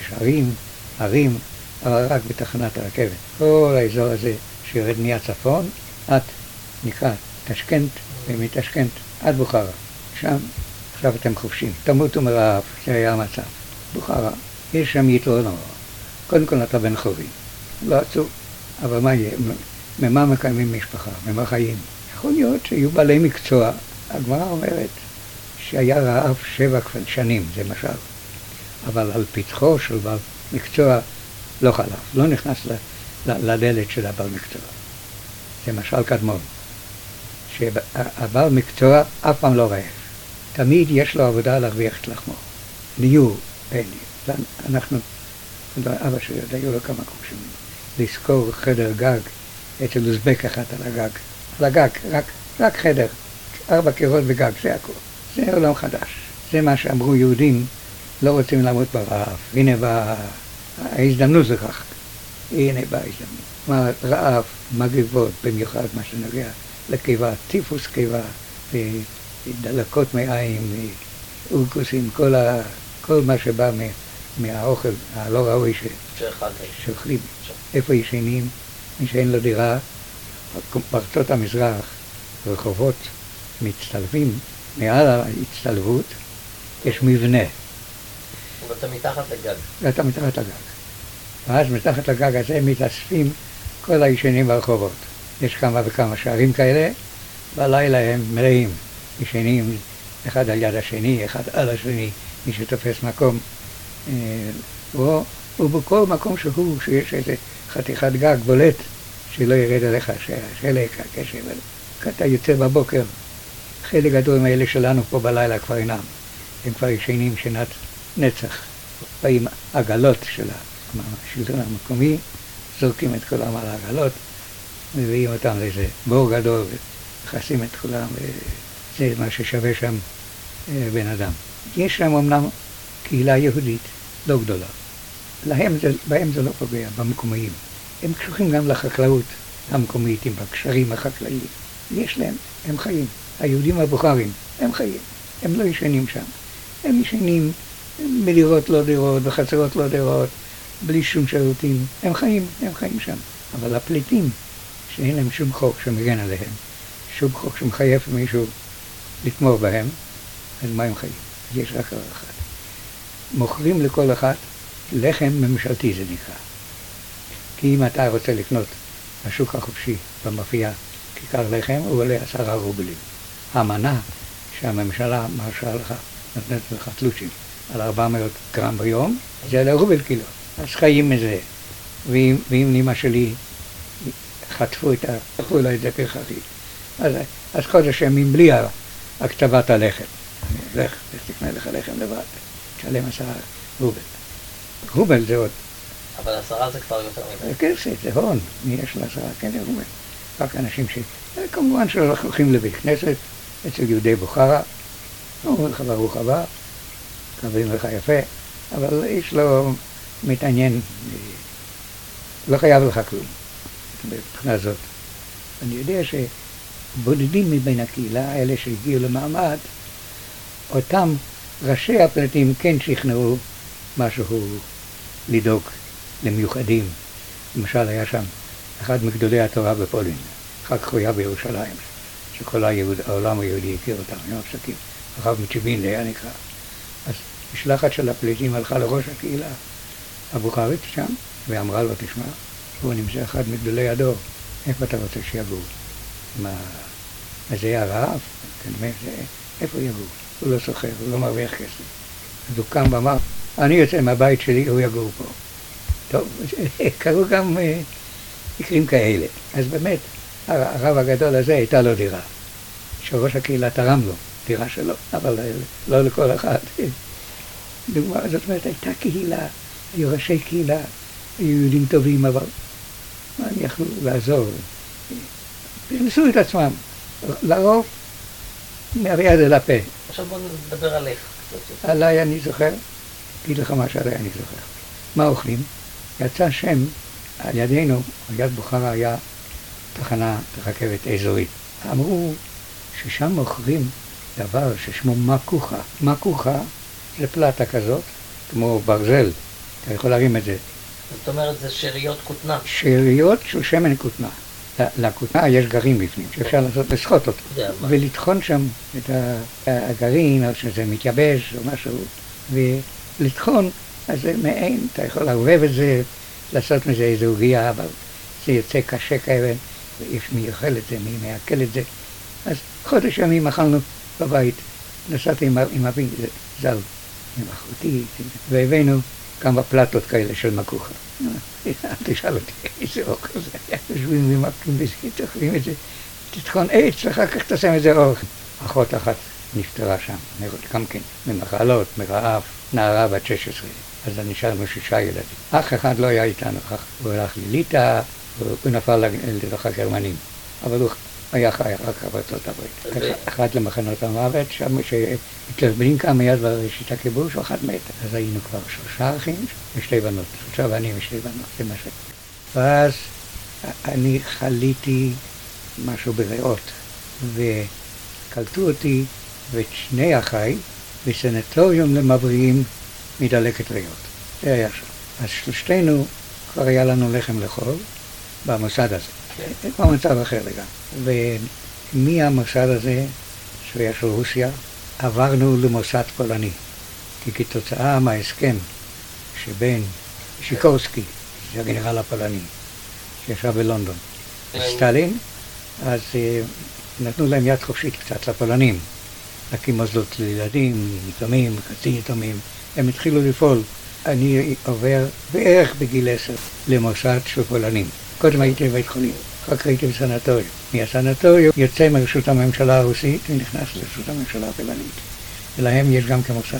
גשרים, ערים, אבל רק בתחנת הרכבת. כל האזור הזה שיורד מהצפון, עד נקרא תשכנת ומתשכנת עד בוכרה. שם, עכשיו אתם חופשים. תמותו מרעב, זה היה המצב. בוכרה, יש שם יתרונות. קודם כל אתה בן חורי. לא עצוב, אבל מה יהיה? ממה מקיימים משפחה? ממה חיים? יכול להיות שיהיו בעלי מקצוע. הגמרא אומרת שהיה רעב שבע שנים, זה משל. אבל על פתחו של בעל מקצוע לא חלף, לא נכנס לדלת של הבעל מקצוע. זה משל קדמון. שהבעל מקצוע אף פעם לא רעב. תמיד יש לו עבודה להרוויח את לחמו. דיור, אין לי. אנחנו, אבא שלי עוד היו לו כמה קורשים. לשכור חדר גג אצל אוזבק אחת על הגג. על הגג, רק, רק חדר, ארבע קירות וגג, זה הכול. זה עולם חדש. זה מה שאמרו יהודים, לא רוצים לעמוד ברעב. הנה באה ההזדמנות לכך. הנה באה ההזדמנות. רעב, מגריבות, במיוחד מה שנוגע לקיבה, טיפוס קיבה, דלקות מעיים, אורקוסים, כל, ה, כל מה שבא מהאוכל הלא ראוי שאוכלים. איפה ישנים? מי שאין לו דירה, בארצות המזרח, רחובות מצטלבים, מעל ההצטלבות יש מבנה. ואתה מתחת לגג. ואתה מתחת לגג. ואז מתחת לגג הזה מתאספים כל הישנים ברחובות. יש כמה וכמה שערים כאלה, בלילה הם מלאים, ישנים אחד על יד השני, אחד על השני, מי שתופס מקום. אה, ובכל מקום שהוא, שיש איזה חתיכת גג בולט, שלא ירד עליך השלג, הקשר, אתה יוצא בבוקר, חלק גדול מאלה שלנו פה בלילה כבר אינם, הם כבר ישנים שנת נצח. באים עגלות של השלטון המקומי, זורקים את כולם על העגלות, מביאים אותם לאיזה בור גדול, ומכסים את כולם, וזה מה ששווה שם אה, בן אדם. יש שם אמנם קהילה יהודית לא גדולה. להם זה, בהם זה לא פוגע, במקומיים. הם קשוחים גם לחקלאות המקומית, עם הקשרים החקלאיים. יש להם, הם חיים. היהודים הבוכרים, הם חיים. הם לא ישנים שם. הם ישנים בדירות לא דירות, בחצרות לא דירות, בלי שום שירותים. הם חיים, הם חיים שם. אבל הפליטים, שאין להם שום חוק שמגן עליהם, שום חוק שמחייב מישהו לתמוך בהם, אז מה הם חיים? יש רק דבר אחד. מוכרים לכל אחד לחם ממשלתי זה נקרא. כי אם אתה רוצה לקנות בשוק החופשי, במאפייה, כיכר לחם, הוא עולה עשרה רובלים. המנה שהממשלה מרשה לך, נותנת לך תלושים על 400 גרם ביום, זה עולה רובל קילו. אז חיים מזה. ואם, ואם אמא שלי חטפו את ה... לקחו לה את זה פרחתי. אז, אז חודש ימים בלי הקצבת הלחם. לך, תקנה לך לחם לבד, תשלם עשרה רובל. רובל זה עוד. אבל עשרה זה כבר יותר מדי. כסף, זה הון, מי יש לעשרה? כן, זה רובל. רק אנשים ש... כמובן שאנחנו הולכים לבית כנסת אצל יהודי בוכרה, אומרים לך ברוך הבא, קבלים לך יפה, אבל איש לא מתעניין, לא חייב לך כלום, מבחינה זאת. אני יודע שבודדים מבין הקהילה, אלה שהגיעו למעמד, אותם ראשי הפליטים כן שכנעו משהו לדאוג למיוחדים. למשל היה שם אחד מגדולי התורה בפולין, אחר כך הוא היה בירושלים, שכל היהוד, העולם היהודי הכיר אותם, היו הפסקים. הרב מצ'יבין היה נקרא. אז משלחת של הפליטים הלכה לראש הקהילה הבוכרית שם, ואמרה לו, תשמע, הוא נמצא אחד מגדולי הדור, איפה אתה רוצה שיגור? מה, זה היה רעב? איפה יגור? הוא לא סוחר, הוא לא מרוויח כסף. אז הוא קם ואמר, אני יוצא מהבית שלי, הוא יגור פה. טוב, קרו גם אה, מקרים כאלה. אז באמת, הרב הגדול הזה הייתה לו דירה, שראש הקהילה תרם לו, דירה שלו, אבל לא לכל אחד. [laughs] דוגמה, זאת אומרת, הייתה קהילה, ראשי קהילה, היו יהודים טובים, אבל מה הם יכלו לעזור? פרנסו את עצמם, לרוב מהיד אל הפה. עכשיו בוא נדבר עליך עליי אני זוכר, אגיד לך מה שעליי אני זוכר. מה אוכלים? יצא שם על ידינו, על יד בוכרה היה תחנה רכבת אזורית. אמרו ששם מוכרים דבר ששמו מקוחה. מקוחה זה פלטה כזאת, כמו ברזל, אתה יכול להרים את זה. זאת אומרת, זה שאריות כותנה. שאריות של שמן כותנה. לכותנה יש גרעין בפנים, שאפשר לעשות, לסחוט אותו, ולטחון שם את הגרעין, או שזה מתייבש או משהו, ולטחון, אז זה מעין, אתה יכול לערבב את זה, לעשות מזה איזו עוגיה, אבל זה יוצא קשה כאבן, ויש מי אוכל את זה, מי מעכל את זה. אז חודש ימים אכלנו בבית, נסעתי עם, עם אבי ז"ל, עם אחותי, והבאנו כמה פלטות כאלה של מקוחה. אל תשאל אותי איזה אוכל זה היה, יושבים ומקים בזכית, אוכלים את זה, תטחון עץ, ואחר כך תשים את זה אוכל. אחות אחת נפטרה שם, גם כן, ממחלות, מרעב, נערה בת 16. אז נשארנו שישה ילדים. אח אחד לא היה איתנו, הוא הלך לליטא, הוא נפל לתוך הגרמנים. אבל הוא היה חי רק בארצות הברית. אחד למחנות המוות, שם שהיטלר בלינקה מיד בראשית הכיבוש, הוא אחד מת. אז היינו כבר שלושה אחים ושתי בנות, שלושה בנים ושתי בנות, זה מה ש... ואז אני חליתי משהו בריאות, וקלטו אותי ואת שני אחיי בסנטוריום למבריאים מדלקת ריאות. זה היה שם. אז שלושתנו, כבר היה לנו לחם לאכול במוסד הזה. זה כבר מצב אחר לגמרי. ומהמוסד הזה, שהוא היה של רוסיה, עברנו למוסד פולני. כי כתוצאה מההסכם שבין שיקורסקי, הגנרל הפולני, שישב בלונדון, וסטלין, אז אה, נתנו להם יד חופשית קצת לפולנים, להקים מוסדות לילדים, יתומים, חצי יתומים. הם התחילו לפעול. אני עובר בערך בגיל עשר למוסד של פולנים. קודם הייתי בבית חולים, אחר כך הייתי בסנטוריום. מהסנטוריום יוצא מרשות הממשלה הרוסית ונכנס לרשות הממשלה הפולנית. ולהם יש גם כמוסד.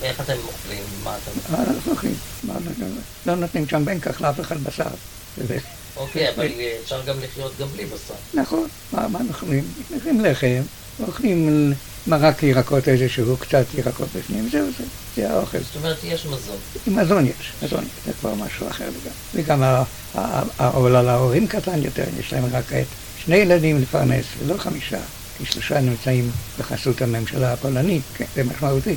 ואיך אתם אוכלים? מה אתם אוכלים? אנחנו אוכלים. לא נותנים שם בין כך לאף אחד בשר. אוקיי, אבל אפשר גם לחיות גם בלי בשר. נכון, מה אנחנו אוכלים? אוכלים לחם, אוכלים מרק ירקות איזשהו, קצת ירקות בפנים, זהו זה, זה האוכל. זאת אומרת, יש מזון. מזון יש, מזון, זה כבר משהו אחר לגמרי. וגם העול על ההורים קטן יותר, יש להם רק את שני ילדים לפרנס, ולא חמישה. כי שלושה נמצאים בחסות הממשלה הפולנית, כן, זה משמעותי.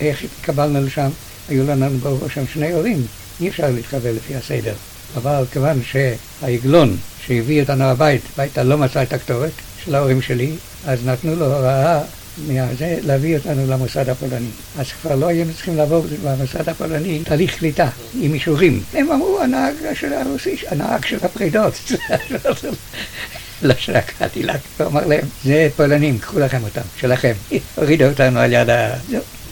איך התקבלנו לשם? היו לנו ברוך השם שני הורים, אי אפשר להתקבל לפי הסדר. אבל כיוון שהעגלון שהביא אותנו הבית, הביתה לא מצא את הכתובת של ההורים שלי, אז נתנו לו הוראה מהזה להביא אותנו למוסד הפולני. אז כבר לא היינו צריכים לעבור במוסד הפולני תהליך קליטה עם אישורים. הם אמרו, הנהג של הרוסי, הנהג של הפרידות. [laughs] לא של הקדילק, הוא אמר להם, זה פולנים, קחו לכם אותם, שלכם. [laughs] הורידו אותנו על יד ה...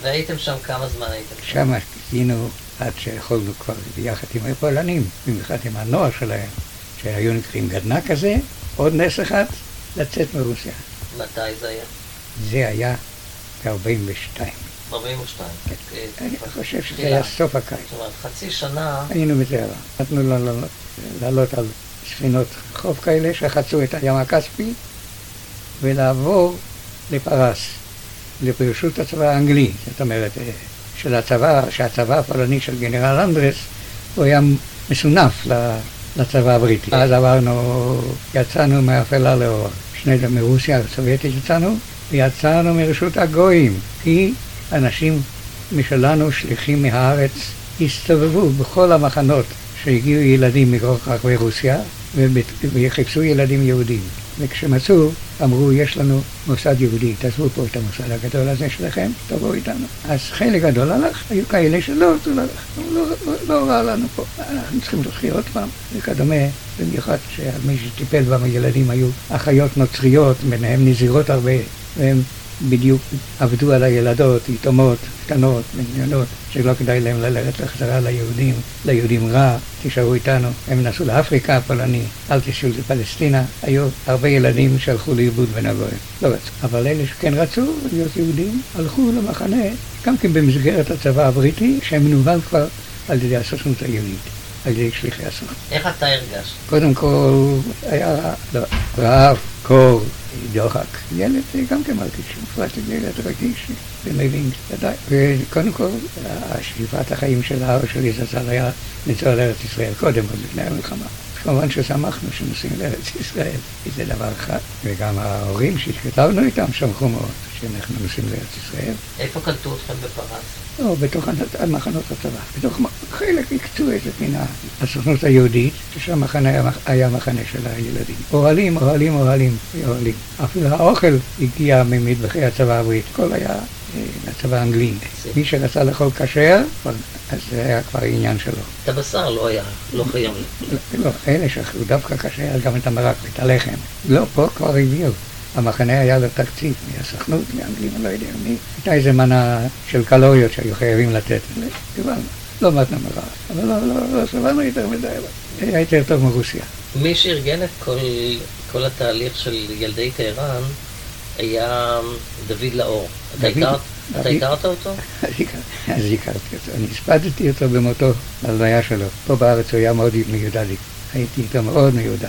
והייתם שם כמה זמן הייתם שם? שם היינו עד שיכולנו כבר ביחד עם הפולנים, במיוחד עם הנוער שלהם, שהיו נקראים גדנ"ע כזה, עוד נס אחד, לצאת מרוסיה. מתי זה היה? זה היה ב-42. ב-42. אני חושב שזה היה סוף הקיץ. זאת אומרת, חצי שנה... היינו בטהרן. נתנו לנו לעלות על ספינות חוף כאלה שחצו את הים הכספי ולעבור לפרס, לרשות הצבא האנגלי, זאת אומרת, של הצבא, שהצבא הפולני של גנרל אנדרס, הוא היה מסונף לצבא הבריטי. אז עברנו, יצאנו מאפלה לאור. שני מרוסיה הסובייטית יצאנו, ויצאנו מרשות הגויים, כי אנשים משלנו, שליחים מהארץ, הסתובבו בכל המחנות שהגיעו ילדים מכל רחבי רוסיה, וחיפשו ילדים יהודים. וכשמצאו, אמרו, יש לנו מוסד יהודי, תעזבו פה את המוסד הגדול הזה שלכם, תבואו איתנו. אז חלק גדול הלך, היו כאלה שלא רצו ללכת, לא, לא, לא רע לנו פה, אנחנו צריכים לחיות פעם, וכדומה, במיוחד שמי שטיפל בהם הילדים היו אחיות נוצריות, ביניהם נזירות הרבה, והם בדיוק עבדו על הילדות, יתומות, קטנות, מדינות, שלא כדאי להם ללכת לחזרה ליהודים, ליהודים רע, תישארו איתנו. הם נסעו לאפריקה הפולני, אל תיסעו לפלסטינה. היו הרבה ילדים שהלכו לאיבוד בין הגויים, לא רצו. אבל אלה שכן רצו להיות יהודים, הלכו למחנה, גם כן במסגרת הצבא הבריטי, שמנוהל כבר על ידי הסוכנות היהודית. על ידי שליחי הסוכנות. איך אתה הרגשת? קודם כל, היה לא, רעב, קור, דוחק. ילד גם כן מרגיש, מופרט ילד רגיש ומבין. וקודם כל, שאיפת החיים של האבא שלי זצ"ל היה לנסוע לארץ ישראל, קודם, עוד לפני המלחמה. כמובן ששמחנו שנוסעים לארץ ישראל, כי זה דבר אחד. וגם ההורים שהתכתבנו איתם שמחו מאוד שאנחנו נוסעים לארץ ישראל. איפה קלטו אתכם בפרס? לא, בתוך מחנות הצבא. בתוך חלק הקצו איזה פינה. הסוכנות היהודית, ששם היה מחנה של הילדים. אוהלים, אוהלים, אוהלים, אוהלים. אפילו האוכל הגיע ממטבחי הצבא הבריטי. הכל היה הצבא האנגלי. מי שרצה לאכול כשר, אז זה היה כבר עניין שלו. את הבשר לא היה, לא חייב. לא, אלה שאכלו דווקא כשר, גם את המרק ואת הלחם. לא, פה כבר הביאו. המחנה היה לו תקציב מהסוכנות, מאנגלים, לא יודע מי. הייתה איזה מנה של קלוריות שהיו חייבים לתת. קיבלנו. לא מתנו מרעב. אבל לא, לא, לא סבלנו יותר מדי, היה יותר טוב מרוסיה. מי שארגן את כל, כל התהליך של ילדי טהרן היה דוד לאור. אתה הכרת אותו? [laughs] אז הכרתי אותו. אני הספדתי אותו במותו, בהלוויה שלו. פה בארץ הוא היה מאוד מיודע לי. הייתי איתו מאוד מיודע.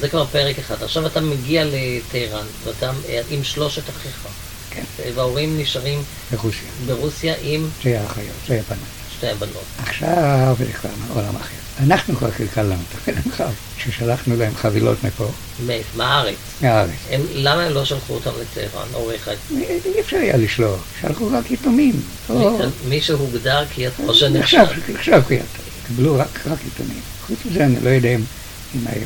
זה כבר פרק אחד. עכשיו אתה מגיע לטהרן, ואתה עם שלושת אחיך. כן. וההורים נשארים ברוסיה. ברוסיה עם זה האחיות, זה הבנות. שתי הבנות. עכשיו זה כבר עולם אחר. אנחנו כבר קלקלנו את המלאכה, כששלחנו להם חבילות מפה, מאיפה? מהארץ. מהארץ. הם, למה הם לא שלחו אותם לטהרן, הוריך? אי אפשר היה לשלוח, שלחו רק יתומים. או- מי שהוגדר כיתום שנחשב. נחשב, נחשב כיתום. קיבלו רק יתומים. חוץ מזה אני לא יודע אם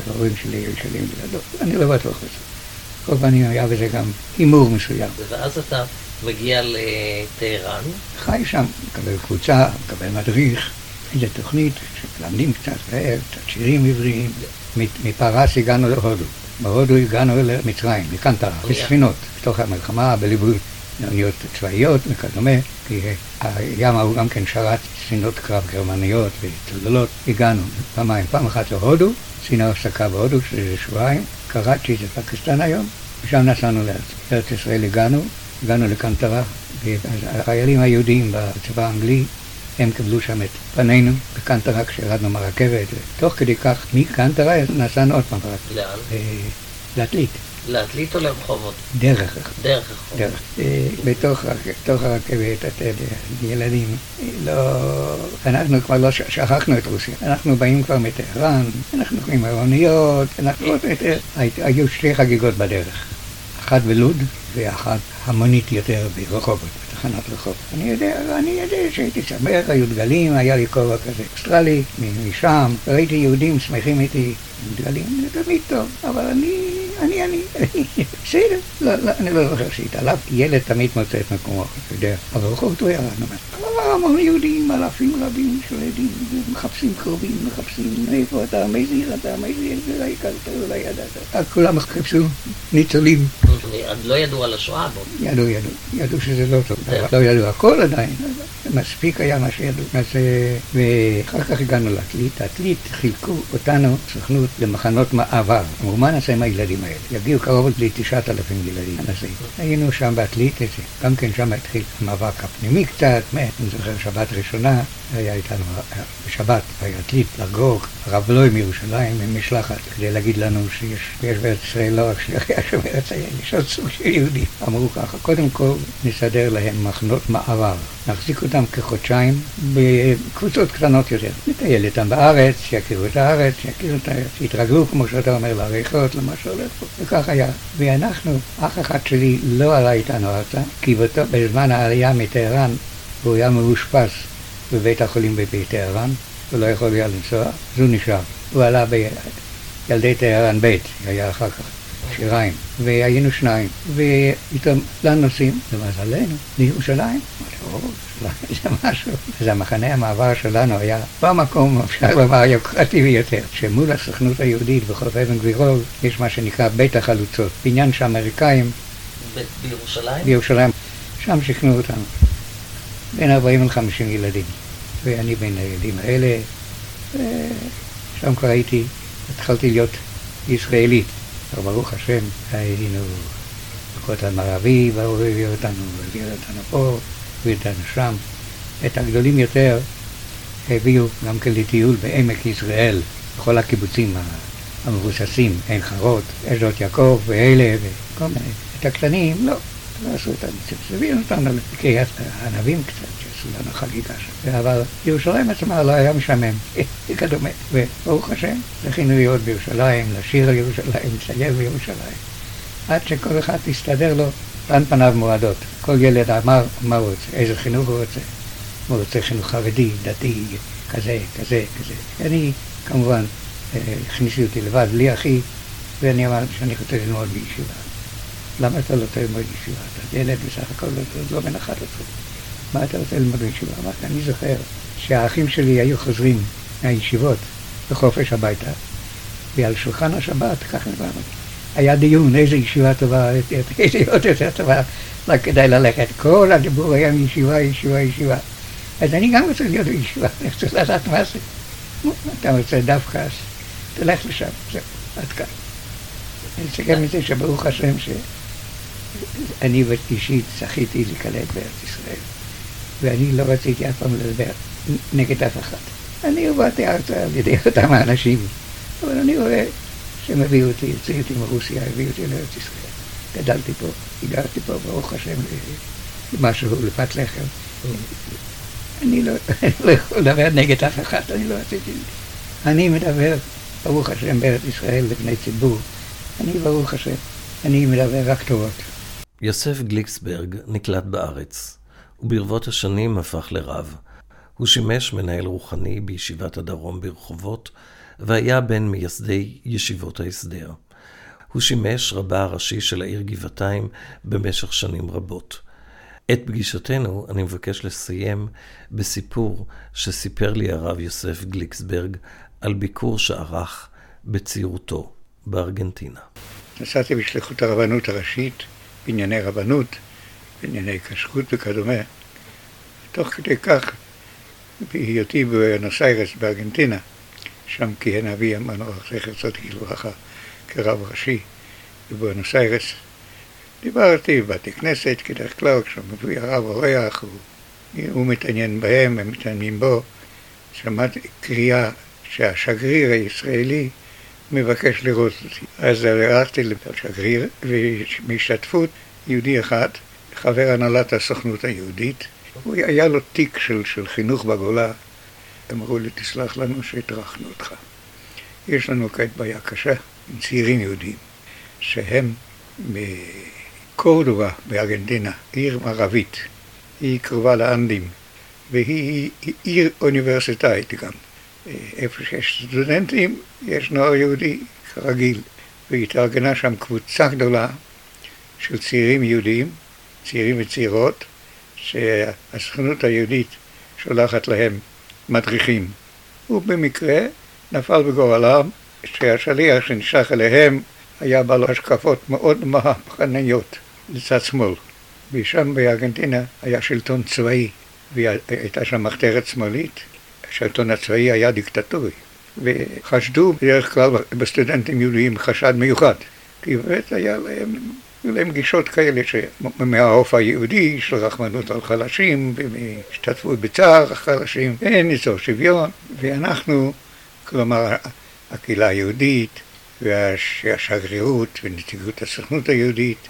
ההורים שלי היו שלים בלעדו, אני לא בטוח בזה. כל פנים היה בזה גם הימור מסוים. ואז אתה מגיע לטהרן, חי שם, מקבל קבוצה, מקבל מדריך, איזה תוכנית שמלמדים קצת קצת שירים עבריים. מפרס הגענו להודו, בהודו הגענו למצרים, מקנטרה, אויה. בספינות, בתוך המלחמה, בליווי אוניות צבאיות וכדומה, כי הים ההוא גם כן שרת ספינות קרב גרמניות וצוללות, הגענו פעמיים, פעם אחת להודו, עשינו הפסקה בהודו, שזה שבועיים, קראצ'י זה פקיסטן היום, ושם נסענו לארץ. לארץ ישראל הגענו, הגענו לקנטרה, והחיילים היהודים בצבא האנגלי, הם קיבלו שם את פנינו בקנטרה כשירדנו מהרכבת, ותוך כדי כך מקנטרה נסענו עוד פעם לאן? אה, לעתלית, לעתלית או לרחובות? דרך דרך רחובות. דרך. אה, בתוך הרכ- בתוך הרכבת, אתה יודע, ילדים, לא... אנחנו כבר לא שכחנו את רוסיה. אנחנו באים כבר מטהרן, אנחנו הולכים האוניות, אנחנו עוד יותר... הי- היו שתי חגיגות בדרך. אחת בלוד ואחת המונית יותר ברחובות, בתחנת רחוב. אני יודע, אני יודע שהייתי שמח, היו דגלים, היה לי כובע כזה אוסטרלי מ- משם, ראיתי יהודים שמחים איתי. עם דגלים, זה תמיד טוב, אבל אני, אני, אני, בסדר, לא, לא, אני לא זוכר שהתעלף, ילד תמיד מוצא את מקומו, אתה יודע, אבל ברחובות הוא ירד, אבל המון יהודים, אלפים רבים של יהודים, מחפשים קרובים, מחפשים מאיפה אתה מזהיר, אתה מזהיר, אולי הכרת, אולי ידעת, כולם חיפשו ניצולים. עוד לא ידעו על השואה בו. ידעו, ידעו, ידעו שזה לא טוב, לא ידעו הכל עדיין, מספיק היה מה שידעו. אז, ואחר כך הגענו לעתלית, העתלית חילקו אותנו, סוכנות, למחנות מעבר. אמרו, מה נעשה עם הילדים האלה? יגיעו קרוב לתשעת אלפים ילדים? היינו שם בעתלית, גם כן שם התחיל המאבק הפנימי קצת, אני זוכר שבת ראשונה, היה איתנו אה, בשבת בעתלית לחגוג, הרב בלוי מירושלים עם משלחת, כדי להגיד לנו שיש יש בארץ ישראל לא רק שליחי השם ארץ העין, יש עוד סוג של יהודים. אמרו ככה, קודם כל נסדר להם מחנות מעבר, נחזיק אותם כחודשיים בקבוצות קטנות יותר. נטייל איתם בארץ, שיכירו את הארץ, שיכירו את הארץ, שיתרגלו, כמו שאתה אומר, לעריכות, למה שהולך פה, וכך היה. ואנחנו, אח אחד שלי לא עלה איתנו ארצה, כי בזמן העלייה מטהרן הוא היה מאושפז בבית החולים בטהרן, הוא לא יכול היה לנסוע, אז הוא נשאר. הוא עלה בילדי טהרן ב', היה אחר כך, שיריים, והיינו שניים, לאן נוסעים? למזלנו, לירושלים. זה משהו. אז המחנה המעבר שלנו היה במקום, אפשר לומר, [laughs] היוקרתי ביותר, שמול הסוכנות היהודית בחוף אבן גבירול, יש מה שנקרא בית החלוצות, בניין שאמריקאים ב- בירושלים? בירושלים, שם שיכנו אותנו. בין 40 ל-50 ילדים. ואני בין הילדים האלה, ושם כבר הייתי, התחלתי להיות ישראלי. ברוך השם, היינו בכותל מערבי, באו והביאו אותנו, והביאו אותנו פה, הביאו אותנו שם. את הגדולים יותר הביאו גם כן לטיול בעמק יזרעאל, בכל הקיבוצים המבוססים, עין חרוד, אשדות יעקב ואלה וכל מיני. את הקטנים, לא, לא עשו אותם ציפוס, הביאו אותנו לקריית הענבים קצת, שעשו לנו חגיגה שם. אבל ירושלים עצמה לא היה משעמם, [laughs] וכדומה. וברוך השם, זכינו להיות בירושלים, לשיר על ירושלים, לסייל בירושלים. עד שכל אחד הסתדר לו, פן פניו מועדות. כל ילד אמר מה הוא רוצה, איזה חינוך הוא רוצה. הוא רוצה חינוך חרדי, דתי, כזה, כזה, כזה. אני, כמובן, אה, הכניסו אותי לבד, בלי אחי, ואני אמרתי שאני רוצה ללמוד בישיבה. למה אתה לא רוצה ללמוד בישיבה? אתה ילד בסך הכל לא, לא מנחת אותך. מה אתה רוצה ללמוד בישיבה? אמרתי, אני זוכר שהאחים שלי היו חוזרים מהישיבות בחופש הביתה, ועל שולחן השבת, ככה נאמר, היה דיון איזה ישיבה טובה, איזה עוד יותר טובה, רק כדאי ללכת. כל הדיבור היה מישיבה, ישיבה, ישיבה. אז אני גם רוצה להיות בישיבה, אני רוצה לדעת מה זה. אתה רוצה דווקא, אז תלך לשם, זהו, עד כאן. אני אסכם את זה שברוך השם שאני אישית זכיתי להיקלט בארץ ישראל, ואני לא רציתי אף פעם לדבר נגד אף אחד. אני הובאתי ארצה על ידי אותם האנשים, אבל אני רואה שהם הביאו אותי, יוצאו אותי מרוסיה, הביאו אותי לארץ ישראל. גדלתי פה, הגעתי פה, ברוך השם, למשהו, לפת לחם. אני לא, לא יכול לדבר נגד אף אחד, אני לא רציתי. אני מדבר, ברוך השם, בארץ ישראל לבני ציבור. אני, ברוך השם, אני מדבר רק טובות. יוסף גליקסברג נקלט בארץ, וברבות השנים הפך לרב. הוא שימש מנהל רוחני בישיבת הדרום ברחובות, והיה בין מייסדי ישיבות ההסדר. הוא שימש רבה הראשי של העיר גבעתיים במשך שנים רבות. את פגישתנו אני מבקש לסיים בסיפור שסיפר לי הרב יוסף גליקסברג על ביקור שערך בצעירותו בארגנטינה. נסעתי בשליחות הרבנות הראשית בענייני רבנות, בענייני כשרות וכדומה. תוך כדי כך, בהיותי בבואנוס איירס בארגנטינה, שם כיהן אבי המנוח, זכר צדיק לברכה, כרב ראשי בבואנוס איירס. דיברתי בבתי כנסת, כדרך כלל, כשמביא הרב אורח, הוא, הוא מתעניין בהם, הם מתעניינים בו. שמעתי קריאה שהשגריר הישראלי מבקש לראות אותי. אז הלכתי לשגריר, ובהשתתפות יהודי אחד, חבר הנהלת הסוכנות היהודית, היה לו תיק של, של חינוך בגולה. אמרו לי, תסלח לנו שהטרחנו אותך. יש לנו כעת בעיה קשה עם צעירים יהודים, שהם מקורדובה בארגנטינה, עיר מערבית. היא קרובה לאנדים, והיא עיר אוניברסיטאית גם. איפה שיש סטודנטים, יש נוער יהודי כרגיל. והתארגנה שם קבוצה גדולה של צעירים יהודים, צעירים וצעירות, שהסוכנות היהודית שולחת להם מדריכים. ובמקרה נפל בגורלם שהשליח שנשלח אליהם היה בעל השקפות מאוד מהפכניות לצד שמאל. ושם בארגנטינה היה שלטון צבאי, והייתה שם מחתרת שמאלית, השלטון הצבאי היה דיקטטורי. וחשדו בדרך כלל בסטודנטים יהודיים חשד מיוחד, כי באמת היה להם, היו להם גישות כאלה שמהעוף היהודי של רחמנות על חלשים, והשתתפות בצער החלשים, ואין איזו שוויון, ואנחנו, כלומר הקהילה היהודית והשגרירות ונציגות הסוכנות היהודית,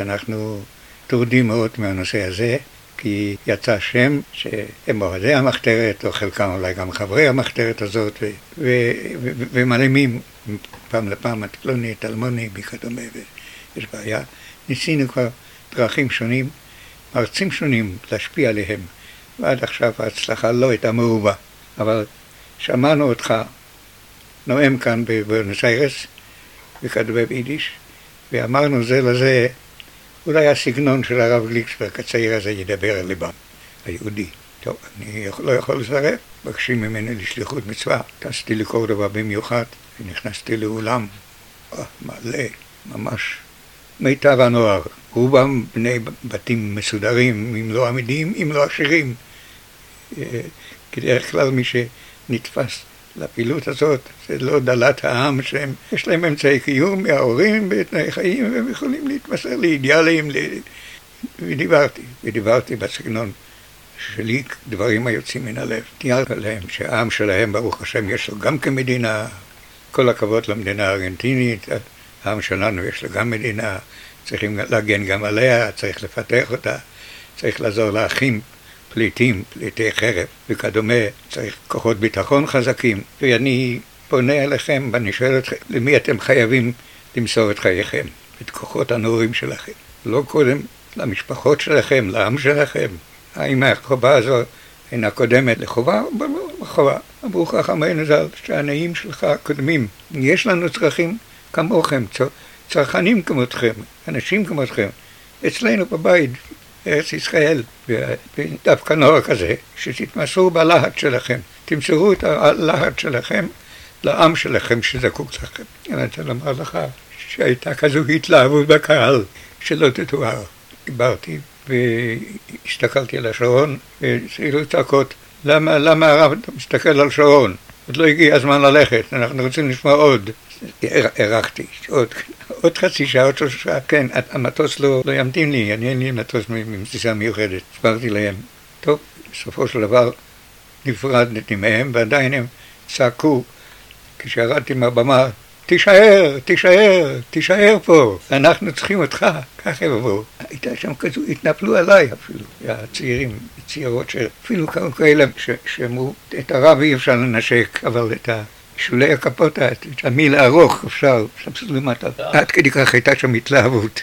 אנחנו טורדים מאוד מהנושא הזה. כי יצא שם שהם אוהדי המחתרת, או חלקם אולי גם חברי המחתרת הזאת, ומלאימים פעם לפעם את פלוני, את אלמוני וכדומה, ויש בעיה. ניסינו כבר דרכים שונים, מרצים שונים להשפיע עליהם, ועד עכשיו ההצלחה לא הייתה מרובה. אבל שמענו אותך נואם כאן בבואנוס איירס, וכדומה ביידיש, ואמרנו זה לזה אולי הסגנון של הרב גליקסברג הצעיר הזה ידבר על ליבם, היהודי. טוב, אני לא יכול לסרב, מבקשים ממני לשליחות מצווה. טסתי לקורדובה במיוחד, ונכנסתי לאולם אה, מלא, ממש מיטב הנוער. רובם בני בתים מסודרים, אם לא עמידים, אם לא עשירים. אה, כדרך כלל מי שנתפס לפעילות הזאת, זה לא דלת העם שהם, יש להם אמצעי קיום מההורים בתנאי חיים והם יכולים להתמסר לאידיאלים ל... ודיברתי, ודיברתי בסגנון שלי דברים היוצאים מן הלב. תיארתי להם שהעם שלהם, ברוך השם, יש לו גם כמדינה, כל הכבוד למדינה הארגנטינית, העם שלנו יש לו גם מדינה, צריכים להגן גם עליה, צריך לפתח אותה, צריך לעזור לאחים פליטים, פליטי חרב וכדומה, צריך כוחות ביטחון חזקים, ואני פונה אליכם ואני שואל אתכם, למי אתם חייבים למסור את חייכם, את כוחות הנעורים שלכם? לא קודם למשפחות שלכם, לעם שלכם? האם החובה הזו אינה קודמת לחובה? ברור, לחובה. אמרו חכמינו ז"ל, שהעניים שלך קודמים. יש לנו צרכים כמוכם, צרכנים כמותכם, אנשים כמותכם. אצלנו בבית ארץ ישראל, ודווקא נוער כזה, שתתמסרו בלהט שלכם, תמסרו את הלהט שלכם לעם שלכם שזקוק לכם. אני רוצה לומר לך שהייתה כזו התלהבות בקהל שלא תתואר. דיברתי והסתכלתי על השעון והתחילו צעקות למה, למה הרב מסתכל על שעון? עוד לא הגיע הזמן ללכת, אנחנו רוצים לשמוע עוד. הארכתי, עוד, עוד חצי שעה, עוד שלושה שעה, כן, המטוס לא, לא ימתין לי, אני אין לי מטוס מטיסה מיוחדת. הסברתי להם, טוב, בסופו של דבר נפרדתי מהם, ועדיין הם צעקו, כשירדתי מהבמה, תישאר, תישאר, תישאר פה, אנחנו צריכים אותך, ככה הם אמרו. הייתה שם כזו, התנפלו עליי אפילו, הצעירים, צעירות שאפילו כאלה שאמרו, את הרב אי אפשר לנשק, אבל את ה... שולי הכפות, את המיל הארוך אפשר, שם למטה. עד כדי כך הייתה שם התלהבות.